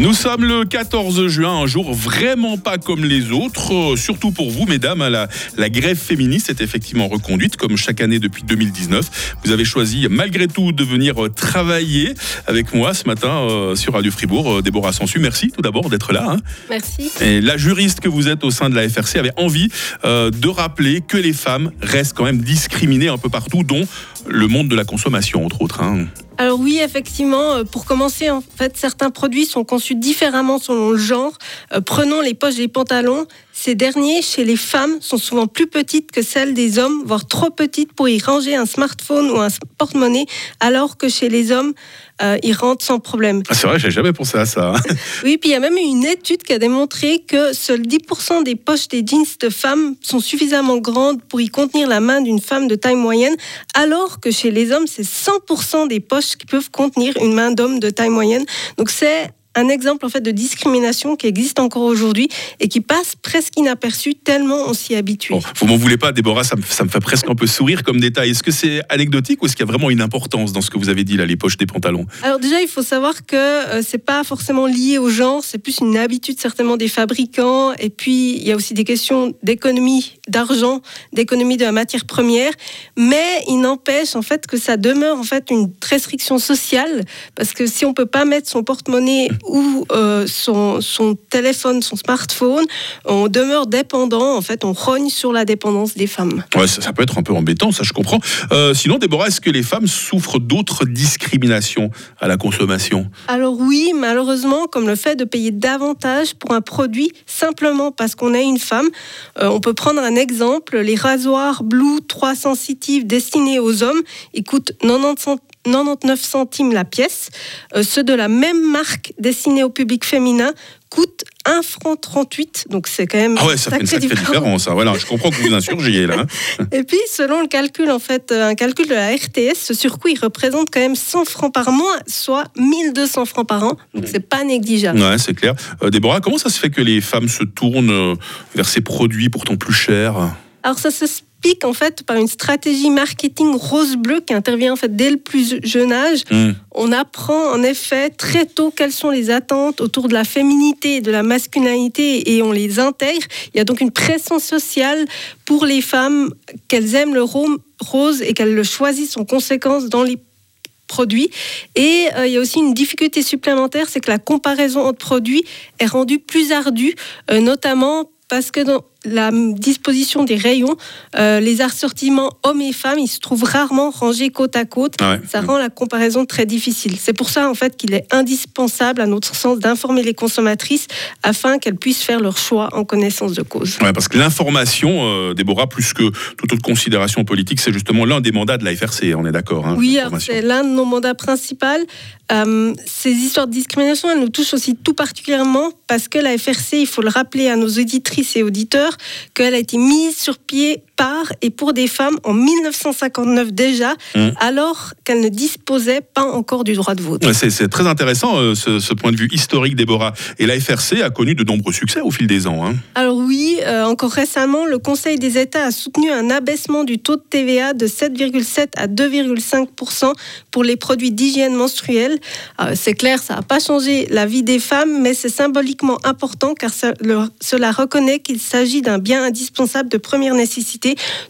Nous sommes le 14 juin, un jour vraiment pas comme les autres, euh, surtout pour vous, mesdames. La, la grève féministe est effectivement reconduite, comme chaque année depuis 2019. Vous avez choisi, malgré tout, de venir euh, travailler avec moi ce matin euh, sur Radio Fribourg. Déborah Sansu, merci tout d'abord d'être là. hein. Merci. Et la juriste que vous êtes au sein de la FRC avait envie euh, de rappeler que les femmes restent quand même discriminées un peu partout, dont le monde de la consommation, entre autres. hein. Alors oui, effectivement, euh, pour commencer, en fait, certains produits sont conçus différemment selon le genre. Euh, prenons les poches des pantalons. Ces derniers, chez les femmes, sont souvent plus petites que celles des hommes, voire trop petites pour y ranger un smartphone ou un porte-monnaie, alors que chez les hommes, euh, ils rentrent sans problème. Ah, c'est vrai, j'ai jamais pensé à ça. Oui, puis il y a même une étude qui a démontré que seuls 10% des poches des jeans de femmes sont suffisamment grandes pour y contenir la main d'une femme de taille moyenne, alors que chez les hommes, c'est 100% des poches qui peuvent contenir une main d'homme de taille moyenne. Donc c'est un exemple en fait de discrimination qui existe encore aujourd'hui et qui passe presque inaperçu tellement on s'y habitue. Bon, vous m'en voulez pas, Déborah, ça me, ça me fait presque un peu sourire comme détail. Est-ce que c'est anecdotique ou est-ce qu'il y a vraiment une importance dans ce que vous avez dit là, les poches des pantalons? Alors déjà, il faut savoir que euh, c'est pas forcément lié au genre, c'est plus une habitude certainement des fabricants. Et puis il y a aussi des questions d'économie d'argent, d'économie de la matière première. Mais il n'empêche en fait que ça demeure en fait une restriction sociale parce que si on peut pas mettre son porte-monnaie ou euh, son, son téléphone, son smartphone, on demeure dépendant. En fait, on rogne sur la dépendance des femmes. Ouais, ça, ça peut être un peu embêtant, ça je comprends. Euh, sinon, Déborah, est-ce que les femmes souffrent d'autres discriminations à la consommation? Alors oui, malheureusement, comme le fait de payer davantage pour un produit simplement parce qu'on est une femme, euh, on peut prendre un exemple. Les rasoirs Blue 3 sensitifs destinés aux hommes, ils coûtent 90 cent- 99 centimes la pièce. Euh, ceux de la même marque destinés au public féminin coûtent 1 franc 38. Donc c'est quand même Ah ouais, ça fait une sacrée différence. hein. Voilà, je comprends que vous insurgiez là. hein. et puis, selon le calcul, en fait, euh, un calcul de la RTS, ce surcoût, il représente quand même 100 francs par mois, soit 1200 francs par an. Donc, c'est pas négligeable. Ouais, c'est clair. Euh, Déborah, comment ça se fait que les femmes se tournent euh, vers ces produits pourtant plus chers? Alors, ça en fait par une stratégie marketing rose-bleu qui intervient en fait dès le plus jeune âge. Hmm. On apprend en effet très tôt quelles sont les attentes autour de la féminité et de la masculinité et on les intègre. Il y a donc une pression sociale pour les femmes qu'elles aiment le ro- rose et qu'elles le choisissent en conséquence dans les produits. Et euh, il y a aussi une difficulté supplémentaire, c'est que la comparaison entre produits est rendue plus ardue, euh, notamment parce que dans la disposition des rayons, euh, les assortiments hommes et femmes, ils se trouvent rarement rangés côte à côte. Ah ouais. Ça rend la comparaison très difficile. C'est pour ça en fait qu'il est indispensable, à notre sens, d'informer les consommatrices afin qu'elles puissent faire leur choix en connaissance de cause. Ouais, parce que l'information, euh, Déborah, plus que toute autre considération politique, c'est justement l'un des mandats de la FRC, on est d'accord hein, Oui, c'est l'un de nos mandats principaux. Euh, ces histoires de discrimination, elles nous touchent aussi tout particulièrement parce que la FRC, il faut le rappeler à nos auditrices et auditeurs, qu'elle a été mise sur pied par et pour des femmes en 1959 déjà, Mmh. alors qu'elles ne disposaient pas encore du droit de vote. C'est c'est très intéressant euh, ce, ce point de vue historique, Déborah. Et la FRC a connu de nombreux succès au fil des ans. hein. Alors oui, euh, encore récemment, le Conseil des États a soutenu un abaissement du taux de TVA de 7,7 à 2,5 pour les produits d'hygiène menstruelle. Euh, c'est clair, ça n'a pas changé la vie des femmes, mais c'est symboliquement important car ça- le- cela reconnaît qu'il s'agit d'un bien indispensable de première nécessité,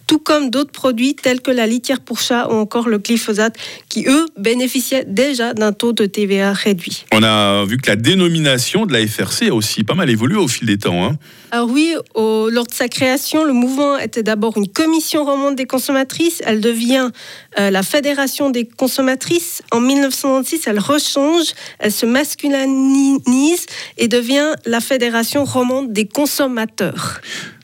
tout comme d'autres produits tels que la litière pour chat ou encore le glyphosate, qui eux bénéficiaient déjà d'un taux de TVA réduit. On a vu que la dénomination de la FRC a aussi pas mal évolué au fil des temps. hein. Alors oui, au- lors de sa création, le mouvement était d'abord une commission romande des consommatrices. Elle devient euh, la Fédération des consommatrices. En 1996, elle rechange, elle se masculinise et devient la Fédération romande des consommateurs.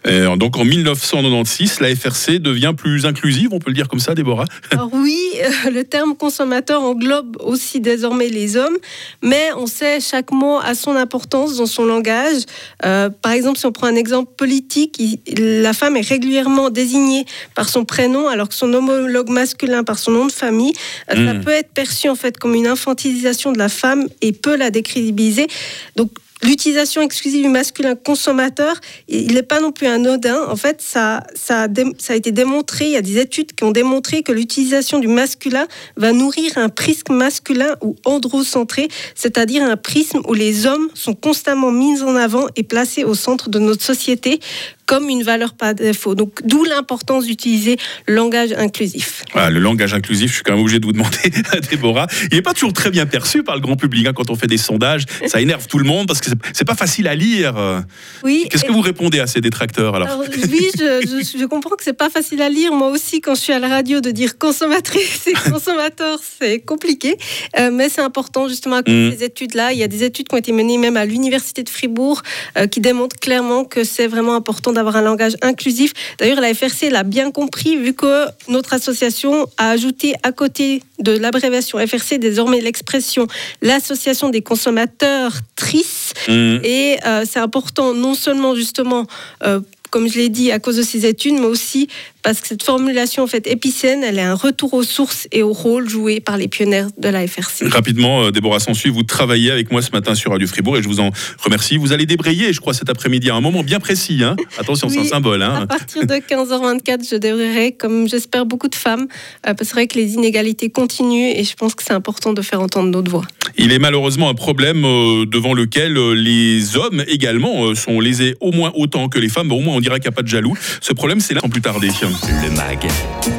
Et donc en 1996, la FRC devient plus inclusive, on peut le dire comme ça, Déborah Alors oui, euh, le terme consommateur englobe aussi désormais les hommes, mais on sait chaque mot a son importance dans son langage. Euh, par exemple, si on prend un exemple politique, il- la femme est régulièrement désignée par son prénom, alors que son homologue masculin par son nom de famille. Euh, Ça Mm. peut être perçu en fait comme une infantilisation de la femme et peut la décrédibiliser. Donc l'utilisation exclusive du masculin consommateur, il n'est pas non plus anodin. En fait, ça, ça, a ça a été démontré, il y a des études qui ont démontré que l'utilisation du masculin va nourrir un prisme masculin ou androcentré, c'est-à-dire un prisme où les hommes sont constamment mis en avant et placés au centre de notre société comme une valeur par défaut. Donc, d'où l'importance d'utiliser le langage inclusif. le langage inclusif, je suis quand même obligé de vous demander, Déborah, il n'est pas toujours très bien perçu par le grand public hein, quand on fait des sondages. Ça énerve tout le monde parce que c'est pas facile à lire. Oui. Qu'est-ce que vous répondez à ces détracteurs alors, Oui, je, je, comprends que c'est pas facile à lire. Moi aussi, quand je suis à la radio, de dire consommatrice et consommateur, c'est compliqué. Euh, mais c'est important justement à cause mm. ces études-là. Il y a des études qui ont été menées même à l'université de Fribourg euh, qui démontrent clairement que c'est vraiment important d'avoir un langage inclusif. D'ailleurs, la FRC l'a bien compris vu que notre association a ajouté à côté de l'abréviation FRC désormais l'expression l'association des consommateurs TRIS. Mmh. Et euh, c'est important non seulement justement euh, comme je l'ai dit, à cause de ces études, mais aussi parce que cette formulation en fait épicène, elle est un retour aux sources et au rôle joué par les pionniers de la FRC. Rapidement, euh, Déborah Sansu, vous travaillez avec moi ce matin sur Radio Fribourg et je vous en remercie. Vous allez débrayer, je crois, cet après-midi à un moment bien précis. Hein. Attention, c'est un symbole. Hein. À partir de 15h24, je débrayerai, comme j'espère beaucoup de femmes, euh, parce que c'est vrai que les inégalités continuent et je pense que c'est important de faire entendre notre voix. Il est malheureusement un problème euh, devant lequel les hommes également sont lésés au moins autant que les femmes. Au moins, on dirait qu'il n'y a pas de jaloux. Ce problème, c'est là sans plus tarder. Le MAG,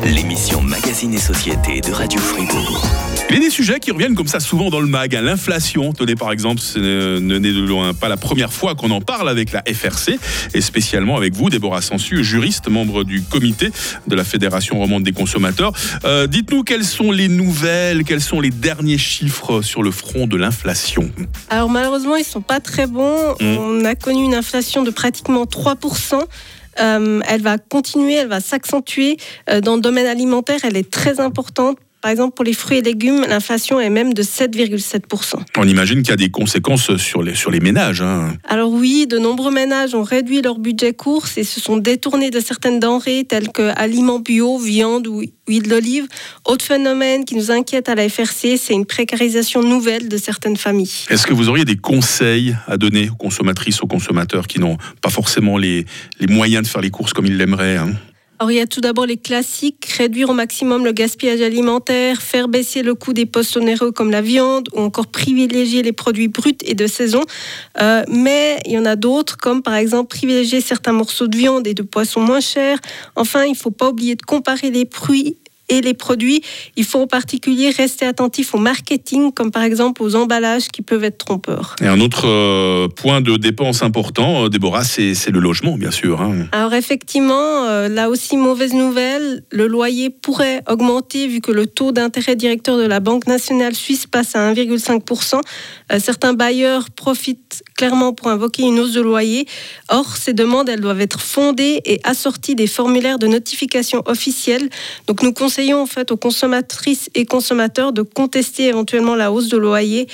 l'émission Magazine et Société de Radio Fribourg. Il y a des sujets qui reviennent comme ça souvent dans le MAG. Hein. L'inflation, tenez par exemple, ce n'est de loin pas la première fois qu'on en parle avec la FRC, et spécialement avec vous, Déborah Sensu, juriste, membre du comité de la Fédération romande des consommateurs. Euh, dites-nous quelles sont les nouvelles, quels sont les derniers chiffres sur le front de l'inflation? Alors malheureusement, ils ne sont pas très bons. Mmh. On a connu une inflation de pratiquement 3%. Euh, elle va continuer, elle va s'accentuer. Euh, dans le domaine alimentaire, elle est très importante par exemple, pour les fruits et légumes, l'inflation est même de 7,7%. On imagine qu'il y a des conséquences sur les, sur les ménages. Hein. Alors oui, de nombreux ménages ont réduit leur budget course et se sont détournés de certaines denrées telles que aliments bio, viande ou huile d'olive. Autre phénomène qui nous inquiète à la FRC, c'est une précarisation nouvelle de certaines familles. Est-ce que vous auriez des conseils à donner aux consommatrices, aux consommateurs qui n'ont pas forcément les, les moyens de faire les courses comme ils l'aimeraient hein? Alors, il y a tout d'abord les classiques, réduire au maximum le gaspillage alimentaire, faire baisser le coût des postes onéreux comme la viande, ou encore privilégier les produits bruts et de saison. Euh, mais il y en a d'autres, comme par exemple privilégier certains morceaux de viande et de poisson moins chers. Enfin, il ne faut pas oublier de comparer les fruits et les produits. Il faut en particulier rester attentif au marketing, comme par exemple aux emballages qui peuvent être trompeurs. Et un autre euh, point de dépense important, euh, Déborah, c'est le logement, bien sûr. Hein. Alors effectivement, euh, là aussi, mauvaise nouvelle, le loyer pourrait augmenter vu que le taux d'intérêt directeur de la Banque nationale suisse passe à 1,5%. certains bailleurs profitent clairement pour invoquer une hausse de loyer. Or, ces demandes, elles doivent être fondées et assorties des formulaires de notification officiels. Donc nous conseillons en fait aux consommatrices et consommateurs de contester éventuellement la hausse de loyer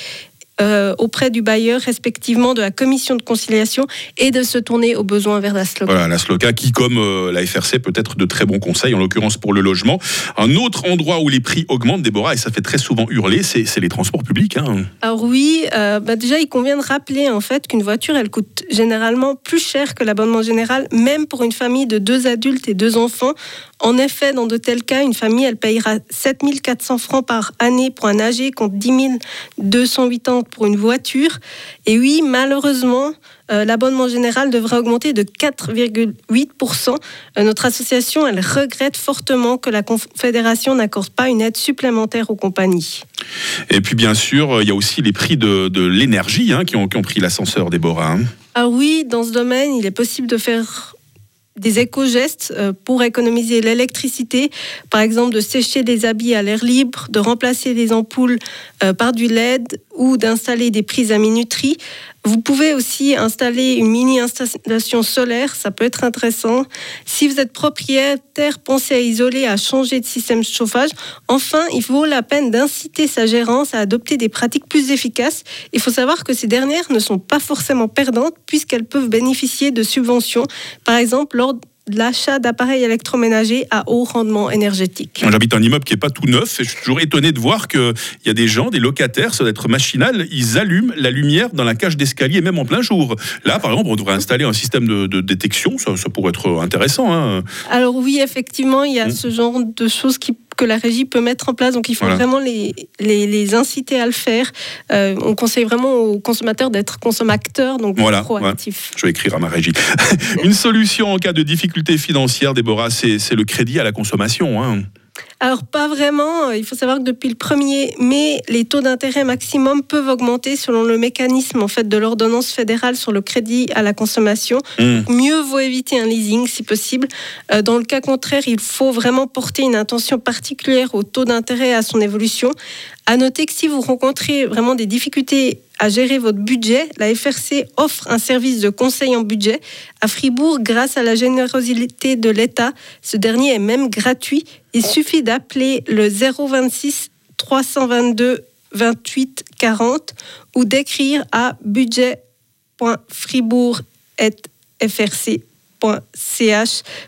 euh, auprès du bailleur, respectivement de la commission de conciliation, et de se tourner au besoin vers la SLOCA. Voilà, la SLOCA qui, comme euh, la FRC, peut être de très bons conseils, en l'occurrence pour le logement. Un autre endroit où les prix augmentent, Déborah, et ça fait très souvent hurler, c'est les transports publics. Hein. Alors oui, euh, bah déjà, il convient de rappeler en fait qu'une voiture, elle coûte généralement plus cher que l'abonnement général, même pour une famille de deux adultes et deux enfants. En effet, dans de tels cas, une famille, elle payera 7400 francs par année pour un AG contre 10 280 pour une voiture. Et oui, malheureusement, euh, l'abonnement général devrait augmenter de 4,8%. Euh, notre association, elle regrette fortement que la Confédération n'accorde pas une aide supplémentaire aux compagnies. Et puis, bien sûr, il y a aussi les prix de, l'énergie hein, qui, ont, pris l'ascenseur, Déborah. Hein. Ah oui, dans ce domaine, il est possible de faire des éco-gestes euh, pour économiser l'électricité, par exemple de sécher les habits à l'air libre, de remplacer les ampoules euh, par du LED ou d'installer des prises à minuterie. Vous pouvez aussi installer une mini installation solaire, ça peut être intéressant. Si vous êtes propriétaire, pensez à isoler, à changer de système de chauffage. Enfin, il vaut la peine d'inciter sa gérance à adopter des pratiques plus efficaces. Il faut savoir que ces dernières ne sont pas forcément perdantes puisqu'elles peuvent bénéficier de subventions, par exemple lors l'achat d'appareils électroménagers à haut rendement énergétique. J'habite un immeuble qui est pas tout neuf et je suis toujours étonné de voir qu'il y a des gens, des locataires, ça doit être machinal, ils allument la lumière dans la cage d'escalier, même en plein jour. Là, par exemple, on devrait installer un système de, de détection, ça, ça, pourrait être intéressant. Hein. Alors oui, effectivement, il y a mmh. ce genre de choses qui que la régie peut mettre en place. Donc il faut voilà. vraiment les, les, les, inciter à le faire. Euh, on conseille vraiment aux consommateurs d'être consommateurs, donc voilà, proactifs. Ouais. Je vais écrire à ma régie. Une solution en cas de difficulté financière, Déborah, c'est le crédit à la consommation. Hein. Alors pas vraiment. Il faut savoir que depuis le 1er mai, les taux d'intérêt maximum peuvent augmenter selon le mécanisme en fait de l'ordonnance fédérale sur le crédit à la consommation. Mmh. Mieux vaut éviter un leasing si possible. Euh, dans le cas contraire, il faut vraiment porter une attention particulière au taux d'intérêt et à son évolution. À noter que si vous rencontrez vraiment des difficultés à gérer votre budget, la FRC offre un service de conseil en budget à Fribourg grâce à la générosité de l'État. Ce dernier est même gratuit. Il suffit d'appeler le 026 322 28 40 ou d'écrire à budget.fribourg.frc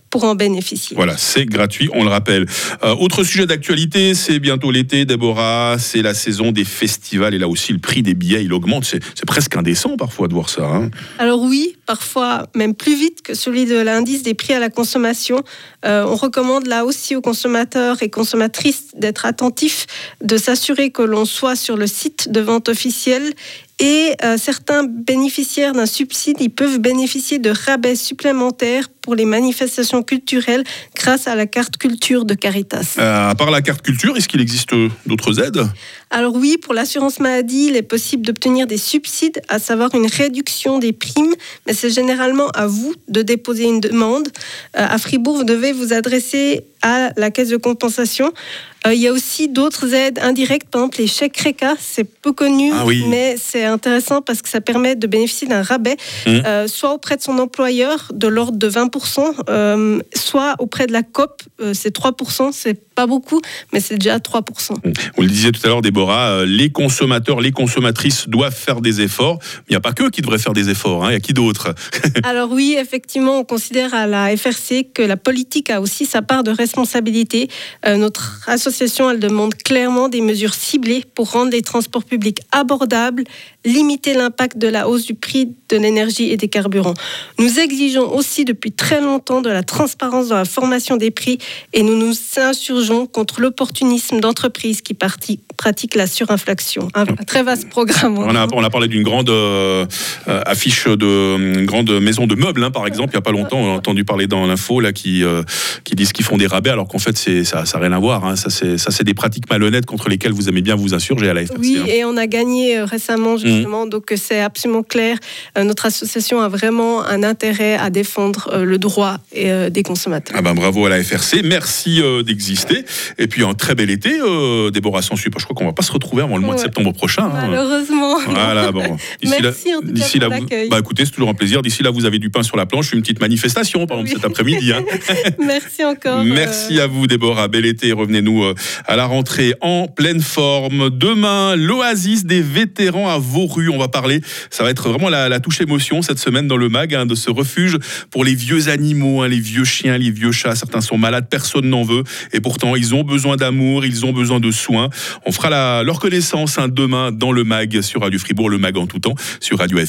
pour en bénéficier. Voilà, c'est gratuit, on le rappelle. Euh, autre sujet d'actualité, c'est bientôt l'été, Déborah, c'est la saison des festivals et là aussi le prix des billets, il augmente. C'est presque indécent parfois de voir ça. Hein. Alors oui, parfois même plus vite que celui de l'indice des prix à la consommation. Euh, on recommande là aussi aux consommateurs et consommatrices d'être attentifs, de s'assurer que l'on soit sur le site de vente officielle et euh, certains bénéficiaires d'un subside, ils peuvent bénéficier de rabais supplémentaires pour les manifestations culturelles grâce à la carte culture de Caritas. Euh, à part la carte culture, est-ce qu'il existe d'autres aides? Alors oui, pour l'assurance maladie, il est possible d'obtenir des subsides, à savoir une réduction des primes, mais c'est généralement à vous de déposer une demande. Euh, à Fribourg, vous devez vous adresser à la caisse de compensation. Euh, il y a aussi d'autres aides indirectes, par exemple les chèques RECA, c'est peu connu, ah oui. mais c'est intéressant parce que ça permet de bénéficier d'un rabais, mmh. euh, soit auprès de son employeur de l'ordre de 20%, euh, soit auprès de la COP, euh, c'est 3%, c'est pas beaucoup, mais c'est déjà 3%. Vous le disiez tout à l'heure, Déborah, euh, les consommateurs, les consommatrices doivent faire des efforts. Il n'y a pas que qui devraient faire des efforts, hein. il y a qui d'autre? Alors oui, effectivement, on considère à la FRC que la politique a aussi sa part de responsabilité. Euh, notre association, elle demande clairement des mesures ciblées pour rendre les transports publics abordables, limiter l'impact de la hausse du prix de l'énergie et des carburants. Nous exigeons aussi depuis très longtemps de la transparence dans la formation des prix et nous nous insurgeons contre l'opportunisme d'entreprises qui pratiquent la surinflation. Un, très vaste programme. On a, on a parlé d'une grande euh, affiche de grande maison de meubles, hein, par exemple, il n'y a pas longtemps. On a entendu parler dans l'info là qui, euh, qui disent qu'ils font des rabais alors qu'en fait ça n'a rien à voir. Hein. Ça c'est des pratiques malhonnêtes contre lesquelles vous aimez bien vous insurger à la FRC. Oui, hein. et on a gagné euh, récemment justement, mmh. donc c'est absolument clair. Euh, notre association a vraiment un intérêt à défendre euh, le droit euh, des consommateurs. Ah ben bravo à la FRC, merci d'exister. Et puis un très bel été, Déborah Sansu. Je crois qu'on va pas se retrouver avant le mois de septembre prochain. Hein. Malheureusement. Voilà, bon. Merci là, en tout cas pour là, bah écoutez, c'est toujours un plaisir. D'ici là, vous avez du pain sur la planche, une petite manifestation, par exemple, oui. cet après-midi. Hein. merci encore. Merci à vous, Déborah. Bel été. Revenez-nous à la rentrée en pleine forme. Demain, l'oasis des vétérans à Vauru. On va parler. Ça va être vraiment la, la touche émotion cette semaine dans le mag hein, de ce refuge pour les vieux animaux, hein, les vieux chiens, les vieux chats. Certains sont malades, personne n'en veut. Et pourtant, ils ont besoin d'amour, ils ont besoin de soins. On fera la, leur connaissance hein, demain dans le mag sur Radio Fribourg, le mag en tout temps sur Radio FR.